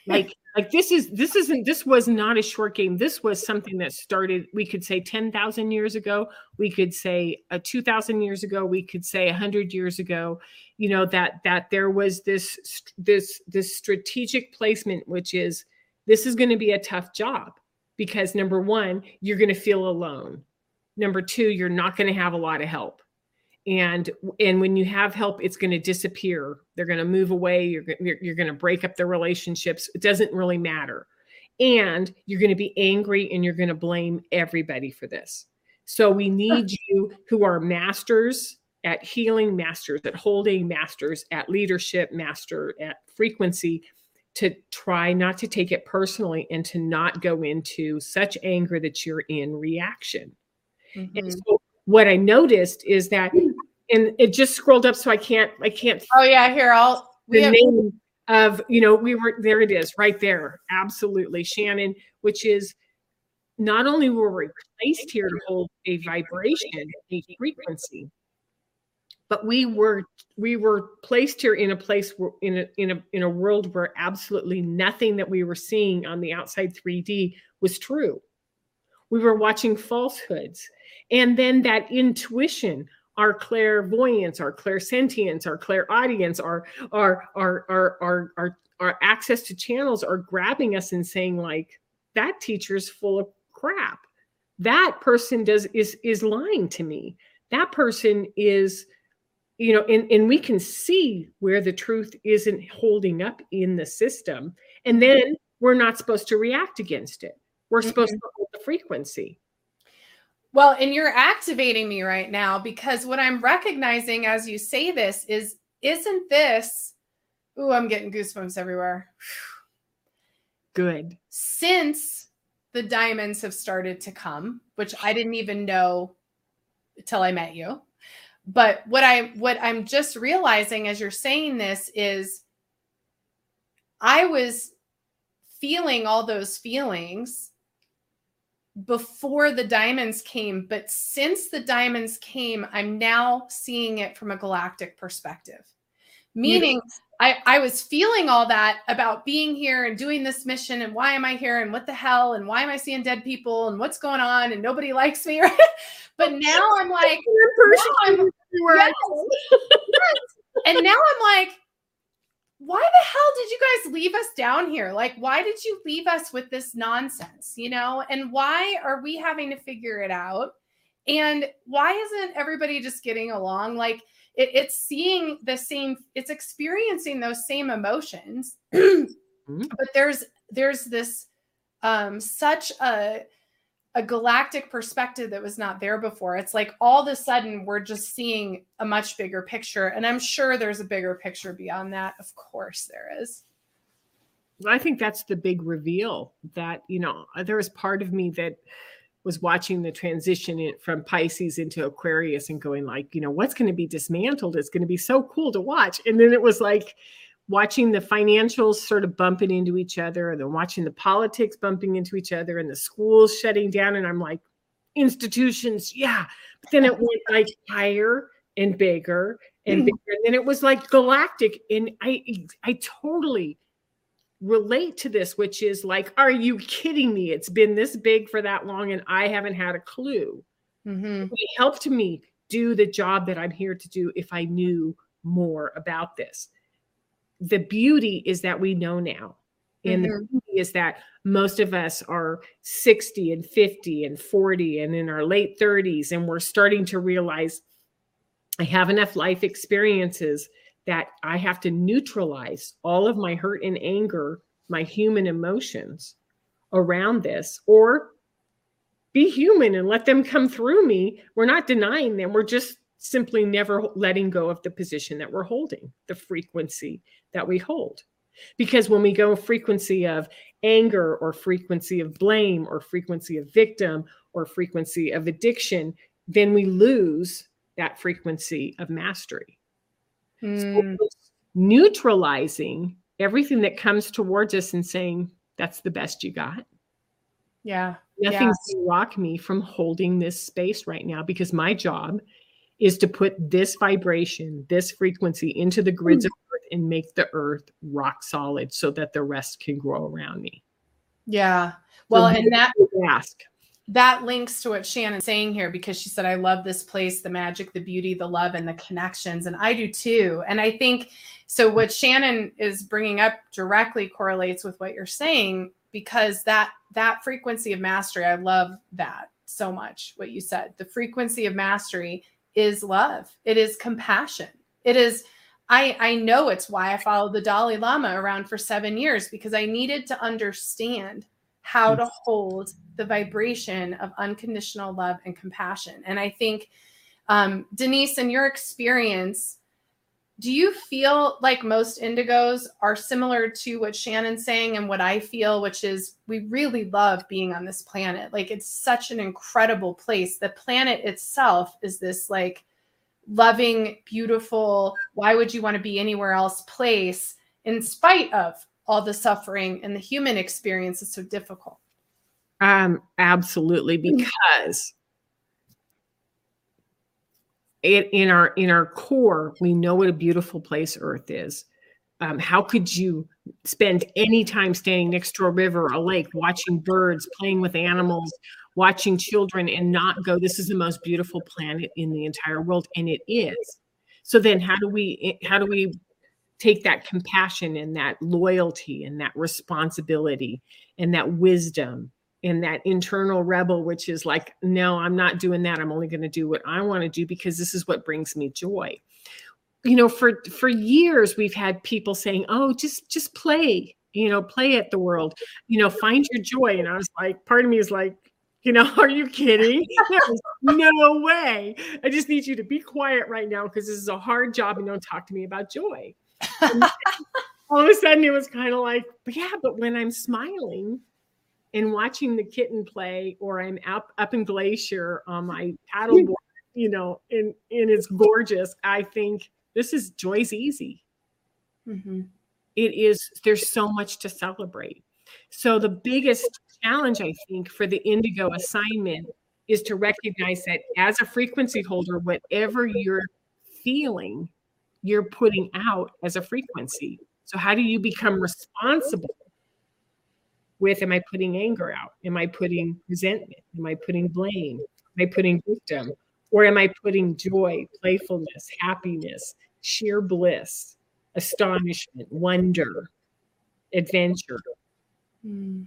Like, like this is this isn't this was not a short game. This was something that started we could say 10,000 years ago. We could say uh, 2000 years ago. We could say 100 years ago. You know that that there was this this this strategic placement which is this is going to be a tough job because number 1 you're going to feel alone. Number 2 you're not going to have a lot of help and and when you have help it's going to disappear. They're going to move away you're, you're, you're going to break up their relationships. It doesn't really matter. And you're going to be angry and you're going to blame everybody for this. So we need you who are masters at healing masters at holding masters at leadership master at frequency to try not to take it personally and to not go into such anger that you're in reaction. Mm-hmm. and so what I noticed is that, hmm. and it just scrolled up, so I can't, I can't. Oh yeah, here I'll. The have- name of you know we were there. It is right there, absolutely, Shannon. Which is not only were we placed here to hold a vibration, a frequency, but we were we were placed here in a place where, in a in a in a world where absolutely nothing that we were seeing on the outside 3D was true. We were watching falsehoods. And then that intuition, our clairvoyance, our clairsentience, our clairaudience, our our our our our our, our access to channels are grabbing us and saying, like, that teacher's full of crap. That person does is is lying to me. That person is you know and, and we can see where the truth isn't holding up in the system and then we're not supposed to react against it we're supposed mm-hmm. to hold the frequency well, and you're activating me right now because what I'm recognizing as you say this is, isn't this, ooh, I'm getting goosebumps everywhere. Good. Since the diamonds have started to come, which I didn't even know till I met you. But what I what I'm just realizing as you're saying this is I was feeling all those feelings before the diamonds came, but since the diamonds came, I'm now seeing it from a galactic perspective. Meaning, I, I was feeling all that about being here and doing this mission and why am I here and what the hell and why am I seeing dead people and what's going on and nobody likes me, right? but now I'm like, now I'm, yes, and now I'm like, why the hell did you guys leave us down here? Like, why did you leave us with this nonsense, you know? And why are we having to figure it out? And why isn't everybody just getting along? Like, it, it's seeing the same, it's experiencing those same emotions, mm-hmm. but there's there's this um such a a galactic perspective that was not there before. It's like all of a sudden we're just seeing a much bigger picture. And I'm sure there's a bigger picture beyond that. Of course, there is. I think that's the big reveal that, you know, there was part of me that was watching the transition from Pisces into Aquarius and going like, you know, what's going to be dismantled? It's going to be so cool to watch. And then it was like, watching the financials sort of bumping into each other and then watching the politics bumping into each other and the schools shutting down and i'm like institutions. Yeah. But then it went like higher and bigger and bigger. And then it was like galactic. And I I totally relate to this, which is like, are you kidding me? It's been this big for that long and I haven't had a clue. Mm-hmm. It helped me do the job that I'm here to do if I knew more about this. The beauty is that we know now. And mm-hmm. the beauty is that most of us are 60 and 50 and 40 and in our late 30s, and we're starting to realize I have enough life experiences that I have to neutralize all of my hurt and anger, my human emotions around this, or be human and let them come through me. We're not denying them. We're just simply never letting go of the position that we're holding, the frequency that we hold. Because when we go frequency of anger or frequency of blame or frequency of victim or frequency of addiction, then we lose that frequency of mastery. Mm. So neutralizing everything that comes towards us and saying, that's the best you got. Yeah. Nothing's yeah. to rock me from holding this space right now because my job is to put this vibration, this frequency into the grids mm. of earth and make the earth rock solid so that the rest can grow around me. Yeah. Well, so and that ask that links to what Shannon's saying here because she said, I love this place, the magic, the beauty, the love, and the connections. And I do too. And I think so. What Shannon is bringing up directly correlates with what you're saying because that that frequency of mastery, I love that so much. What you said, the frequency of mastery is love. It is compassion. It is. I, I know it's why I followed the Dalai Lama around for seven years because I needed to understand how to hold the vibration of unconditional love and compassion. And I think, um, Denise, in your experience, do you feel like most indigos are similar to what Shannon's saying and what I feel, which is we really love being on this planet? Like it's such an incredible place. The planet itself is this like loving, beautiful, why would you want to be anywhere else place in spite of all the suffering and the human experience is so difficult. Um, absolutely, because it, in our in our core, we know what a beautiful place Earth is. Um, how could you spend any time standing next to a river, a lake, watching birds, playing with animals, watching children, and not go, "This is the most beautiful planet in the entire world," and it is. So then, how do we how do we take that compassion and that loyalty and that responsibility and that wisdom and that internal rebel which is like no i'm not doing that. I'm only going to do what i want to do because this is what brings me joy. You know for for years we've had people saying oh just just play you know play at the world. You know find your joy. And i was like part of me is like you know, are you kidding? no way. I just need you to be quiet right now because this is a hard job and don't talk to me about joy. All of a sudden it was kind of like, yeah, but when I'm smiling and watching the kitten play, or I'm up up in Glacier on my paddleboard, you know, and and it's gorgeous. I think this is joy's easy. Mm-hmm. It is. There's so much to celebrate. So the biggest challenge I think for the indigo assignment is to recognize that as a frequency holder, whatever you're feeling you're putting out as a frequency. So, how do you become responsible with am I putting anger out? Am I putting resentment? Am I putting blame? Am I putting victim? Or am I putting joy, playfulness, happiness, sheer bliss, astonishment, wonder, adventure? Mm.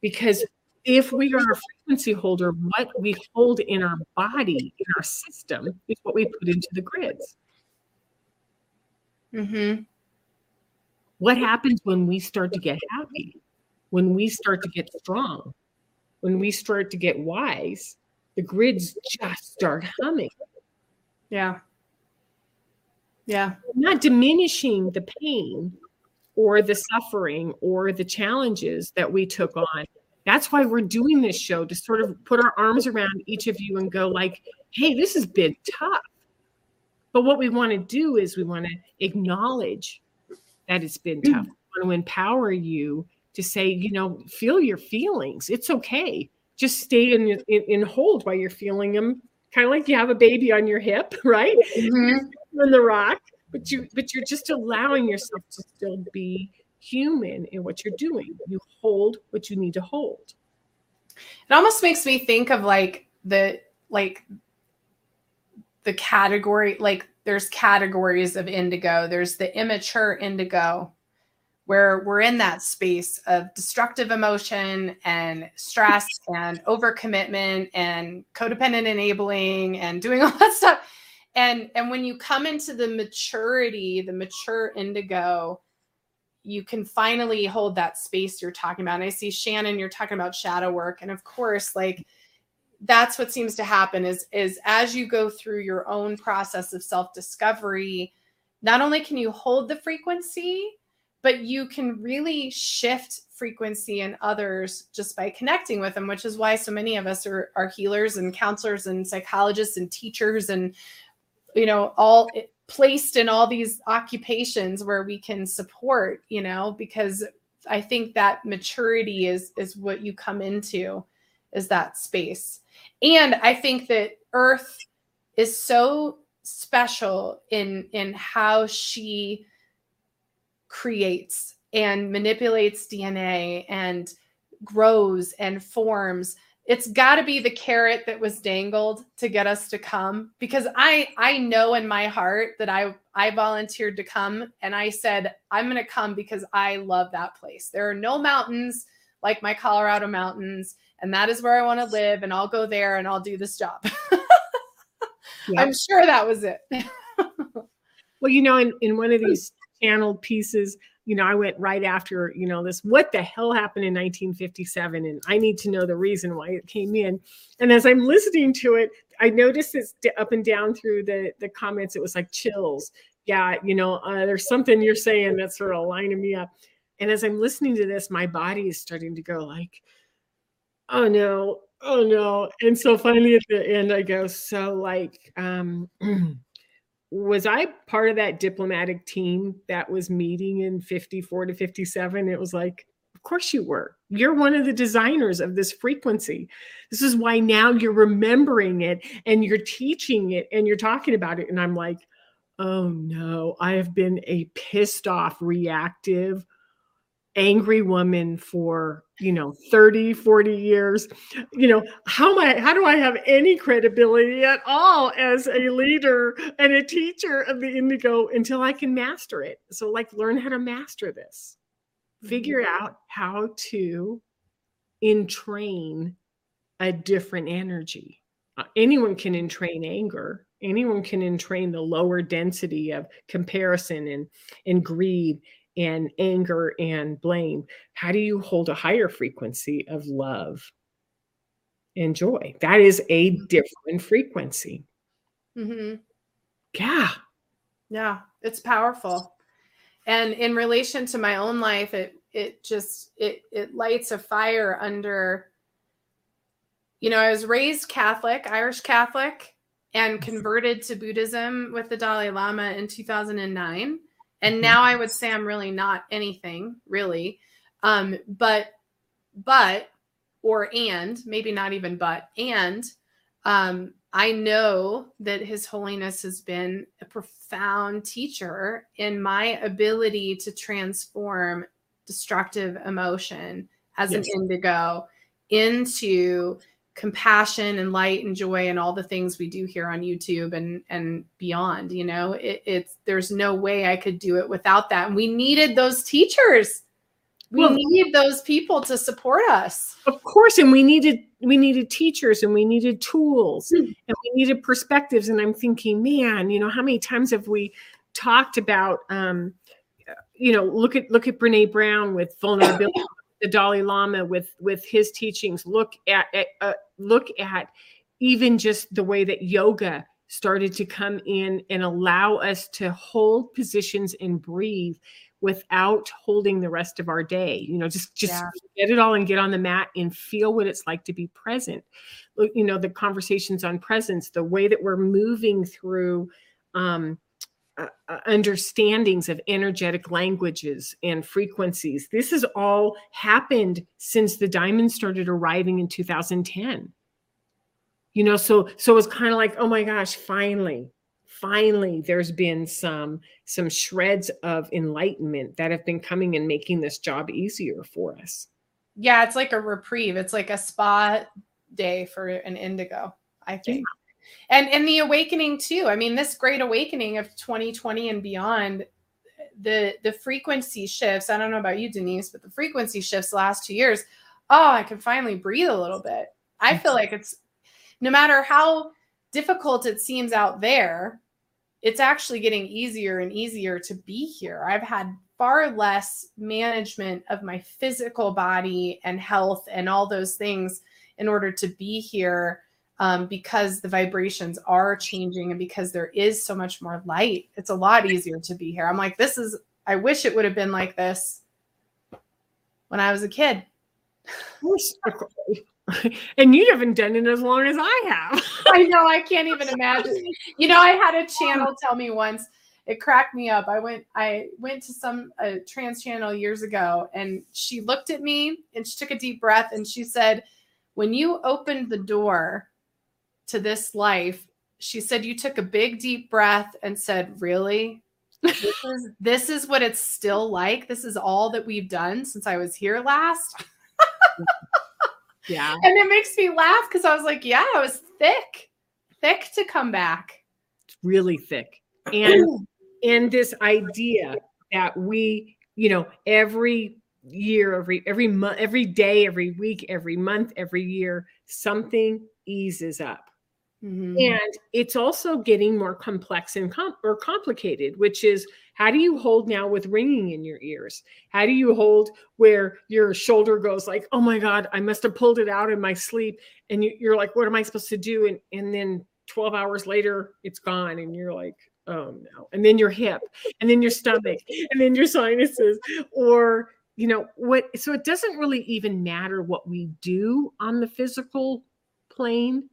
Because if we are a frequency holder, what we hold in our body, in our system, is what we put into the grids. Mm-hmm. What happens when we start to get happy? When we start to get strong? When we start to get wise? The grids just start humming. Yeah. Yeah. Not diminishing the pain or the suffering or the challenges that we took on. That's why we're doing this show to sort of put our arms around each of you and go like, "Hey, this has been tough. But what we want to do is we want to acknowledge that it's been tough. We want to empower you to say, you know, feel your feelings. It's okay. just stay in, in, in hold while you're feeling them kind of like you have a baby on your hip right mm-hmm. in the rock but you but you're just allowing yourself to still be human in what you're doing you hold what you need to hold it almost makes me think of like the like the category like there's categories of indigo there's the immature indigo where we're in that space of destructive emotion and stress and overcommitment and codependent enabling and doing all that stuff. And and when you come into the maturity the mature indigo you can finally hold that space you're talking about. And i see shannon you're talking about shadow work. And of course like that's what seems to happen is is as you go through your own process of self discovery not only can you hold the frequency but you can really shift frequency in others just by connecting with them which is why so many of us are, are healers and counselors and psychologists and teachers and you know all placed in all these occupations where we can support you know because i think that maturity is is what you come into is that space. And i think that earth is so special in in how she creates and manipulates DNA and grows and forms it's got to be the carrot that was dangled to get us to come because i i know in my heart that i i volunteered to come and i said i'm going to come because i love that place. There are no mountains like my colorado mountains and that is where i want to live and i'll go there and i'll do this job. I'm sure that was it. Well you know in, in one of these channeled pieces. You know i went right after you know this what the hell happened in 1957 and i need to know the reason why it came in. And as i'm listening to it i noticed it's up and down through the the comments. It was like chills. Yeah you know uh, there's something you're saying that's sort of lining me up. And as i'm listening to this my body is starting to go like oh no. Oh no. And so finally at the end i go so like um was I part of that diplomatic team that was meeting in 54 to 57? It was like, of course you were. You're one of the designers of this frequency. This is why now you're remembering it and you're teaching it and you're talking about it. And I'm like, oh no, I have been a pissed off, reactive, angry woman for you know 30 40 years. You know how am i how do i have any credibility at all as a leader and a teacher of the indigo until i can master it? So like learn how to master this. Figure mm-hmm. out how to entrain a different energy. Uh, anyone can entrain anger. Anyone can entrain the lower density of comparison and and greed and anger and blame how do you hold a higher frequency of love and joy? That is a mm-hmm. different frequency. Mm-hmm. yeah. Yeah it's powerful. And in relation to my own life it it just it it lights a fire under you know i was raised catholic irish catholic and converted to buddhism with the dalai lama in 2009 and mm-hmm. now I would say I'm really not anything, really. Um, but, but, or and, maybe not even but, and um, I know that His Holiness has been a profound teacher in my ability to transform destructive emotion as yes. an indigo into compassion and light and joy and all the things we do here on YouTube and and beyond. You know, it, it's there's no way I could do it without that. And we needed those teachers. We well, need those people to support us. Of course, and we needed we needed teachers and we needed tools mm-hmm. and we needed perspectives. And I'm thinking, man, you know, how many times have we talked about um, you know, look at look at Brene Brown with vulnerability the Dalai Lama with with his teachings. Look at, at uh, look at even just the way that yoga started to come in and allow us to hold positions and breathe without holding the rest of our day you know just just yeah. get it all and get on the mat and feel what it's like to be present you know the conversations on presence the way that we're moving through um uh, uh, understandings of energetic languages and frequencies. This has all happened since the diamonds started arriving in 2010. You know, so so it's kind of like, oh my gosh, finally, finally there's been some some shreds of enlightenment that have been coming and making this job easier for us. Yeah, it's like a reprieve. It's like a spa day for an indigo, I think. Yeah and and the awakening too. I mean this great awakening of 2020 and beyond the the frequency shifts. I don't know about you denise but the frequency shifts the last two years. Oh i can finally breathe a little bit. I mm-hmm. feel like it's no matter how difficult it seems out there it's actually getting easier and easier to be here. I've had far less management of my physical body and health and all those things in order to be here um, because the vibrations are changing and because there is so much more light. It's a lot easier to be here. I'm like, this is, I wish it would have been like this when I was a kid. and you haven't done it as long as I have. I know. I can't even imagine. You know, I had a channel tell me once. It cracked me up. I went. I went to some a trance channel years ago, and she looked at me and she took a deep breath and she said, "When you opened the door to this life, she said you took a big deep breath and said, "Really? this is this is what it's still like. This is all that we've done since I was here last." yeah. And it makes me laugh cuz I was like, "Yeah, it was thick. Thick to come back." It's really thick. And and this idea that we, you know, every year every every month every day every week every month every year something eases up Mm-hmm. And it's also getting more complex and com- or complicated, which is how do you hold now with ringing in your ears? How do you hold where your shoulder goes like, oh my God, I must have pulled it out in my sleep. And you, you're like, what am I supposed to do? And, and then 12 hours later, it's gone. And you're like, oh no. And then your hip, and then your stomach, and then your sinuses, or you know what so it doesn't really even matter what we do on the physical plane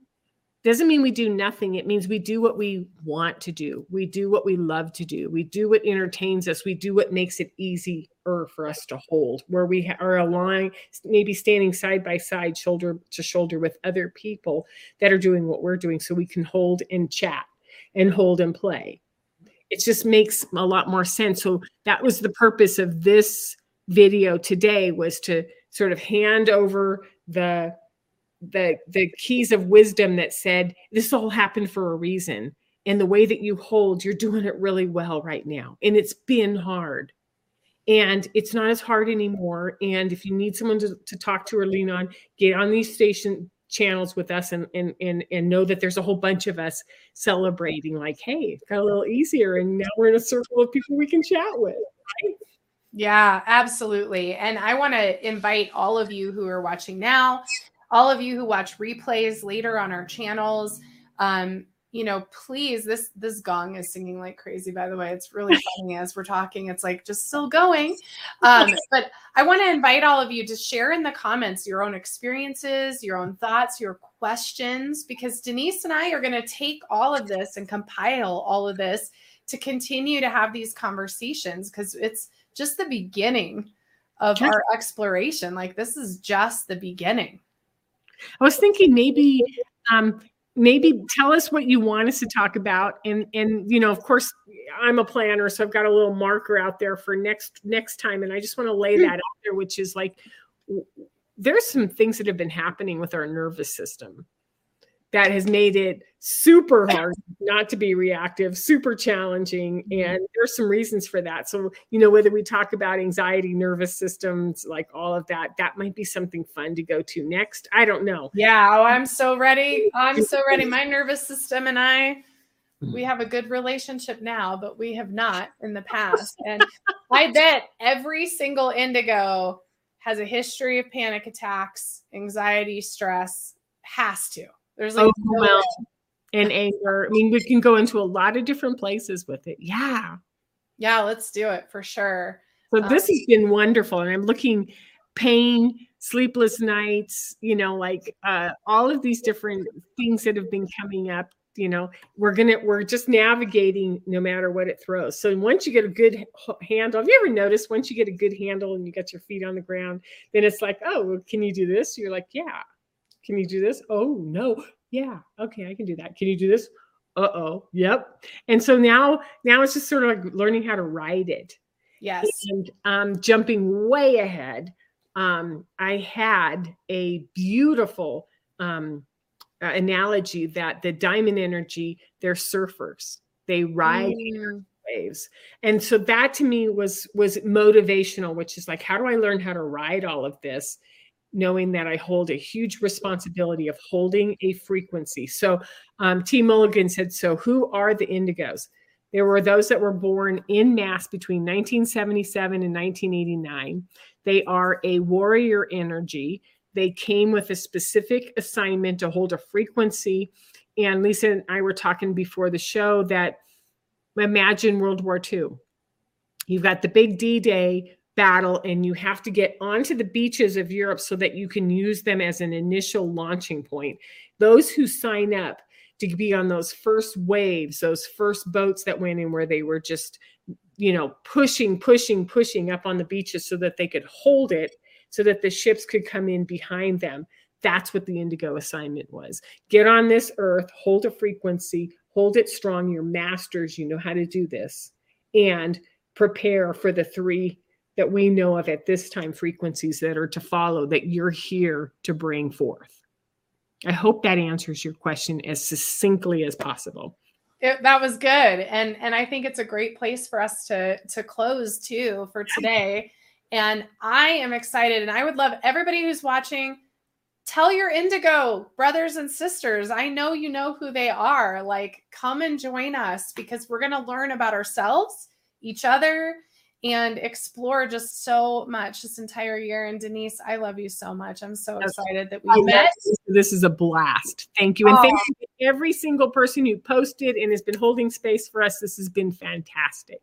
doesn't mean we do nothing. It means we do what we want to do. We do what we love to do. We do what entertains us. We do what makes it easier for us to hold, where we are aligned, maybe standing side by side, shoulder to shoulder with other people that are doing what we're doing so we can hold and chat and hold and play. It just makes a lot more sense. So that was the purpose of this video today was to sort of hand over the the the keys of wisdom that said this all happened for a reason. And the way that you hold you're doing it really well right now. And it's been hard. And it's not as hard anymore. And if you need someone to, to talk to or lean on get on these station channels with us and, and and and know that there's a whole bunch of us celebrating like hey it got a little easier and now we're in a circle of people we can chat with. Yeah absolutely. And i want to invite all of you who are watching now all of you who watch replays later on our channels um, you know please this this gong is singing like crazy by the way. It's really funny as we're talking. It's like just still going. Um, but i want to invite all of you to share in the comments your own experiences your own thoughts your questions because denise and i are going to take all of this and compile all of this to continue to have these conversations because it's just the beginning of our exploration. Like this is just the beginning I was thinking maybe um, maybe tell us what you want us to talk about and and you know of course i'm a planner so i've got a little marker out there for next next time and i just want to lay hmm. that out there which is like there's some things that have been happening with our nervous system that has made it super hard not to be reactive, super challenging. Mm-hmm. And there's some reasons for that. So, you know, whether we talk about anxiety, nervous systems, like all of that, that might be something fun to go to next. I don't know. Yeah. Oh, I'm so ready. I'm so ready. My nervous system and I, we have a good relationship now, but we have not in the past. And I bet every single indigo has a history of panic attacks, anxiety, stress, has to. There's like overwhelm and anger. I mean, we can go into a lot of different places with it. Yeah. Yeah, let's do it for sure. So this um, has been wonderful. And I'm looking pain, sleepless nights, you know, like uh, all of these different things that have been coming up, you know we're gonna we're just navigating no matter what it throws so once you get a good handle have you ever noticed once you get a good handle and you get your feet on the ground then it's like oh well, can you do this you're like yeah can you do this? Oh no. Yeah okay i can do that. Can you do this? Uh-oh yep. And so now now it's just sort of like learning how to ride it. Yes. And um jumping way ahead um i had a beautiful um uh, analogy that the diamond energy they're surfers. They ride mm. waves. And so that to me was was motivational which is like how do i learn how to ride all of this knowing that i hold a huge responsibility of holding a frequency. So um, t. Mulligan said so who are the indigos? There were those that were born in mass between 1977 and 1989 they are a warrior energy. They came with a specific assignment to hold a frequency. And Lisa and I were talking before the show that imagine World War II. You've got the big D Day battle, and you have to get onto the beaches of Europe so that you can use them as an initial launching point. Those who sign up to be on those first waves, those first boats that went in where they were just, you know, pushing, pushing, pushing up on the beaches so that they could hold it so that the ships could come in behind them. That's what the indigo assignment was. Get on this earth, hold a frequency, hold it strong. You're masters, you know how to do this, and prepare for the three that we know of at this time frequencies that are to follow that you're here to bring forth. I hope that answers your question as succinctly as possible. It, that was good and and i think it's a great place for us to to close too for today and I am excited. And I would love everybody who's watching, tell your indigo brothers and sisters. I know you know who they are. Like, come and join us because we're going to learn about ourselves, each other, and explore just so much this entire year. And Denise, I love you so much. I'm so excited that we met. This is a blast. Thank you. And oh. thank you to every single person who posted and has been holding space for us. This has been fantastic.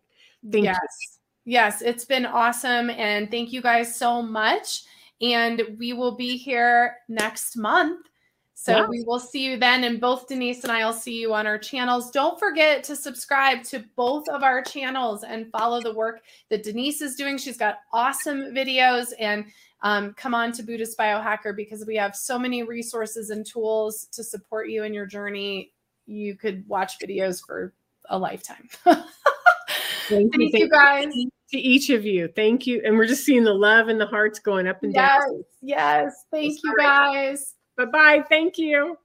Thank yes. you. Yes, it's been awesome. And thank you guys so much. And we will be here next month. So we will see you then. And both Denise and I will see you on our channels. Don't forget to subscribe to both of our channels and follow the work that Denise is doing. She's got awesome videos. And um, come on to Buddhist Biohacker because we have so many resources and tools to support you in your journey. You could watch videos for a lifetime. Thank, Thank you, you guys to each of you. Thank you. And we're just seeing the love and the hearts going up and yes, down. Yes. Thank you guys. Bye bye. Thank you.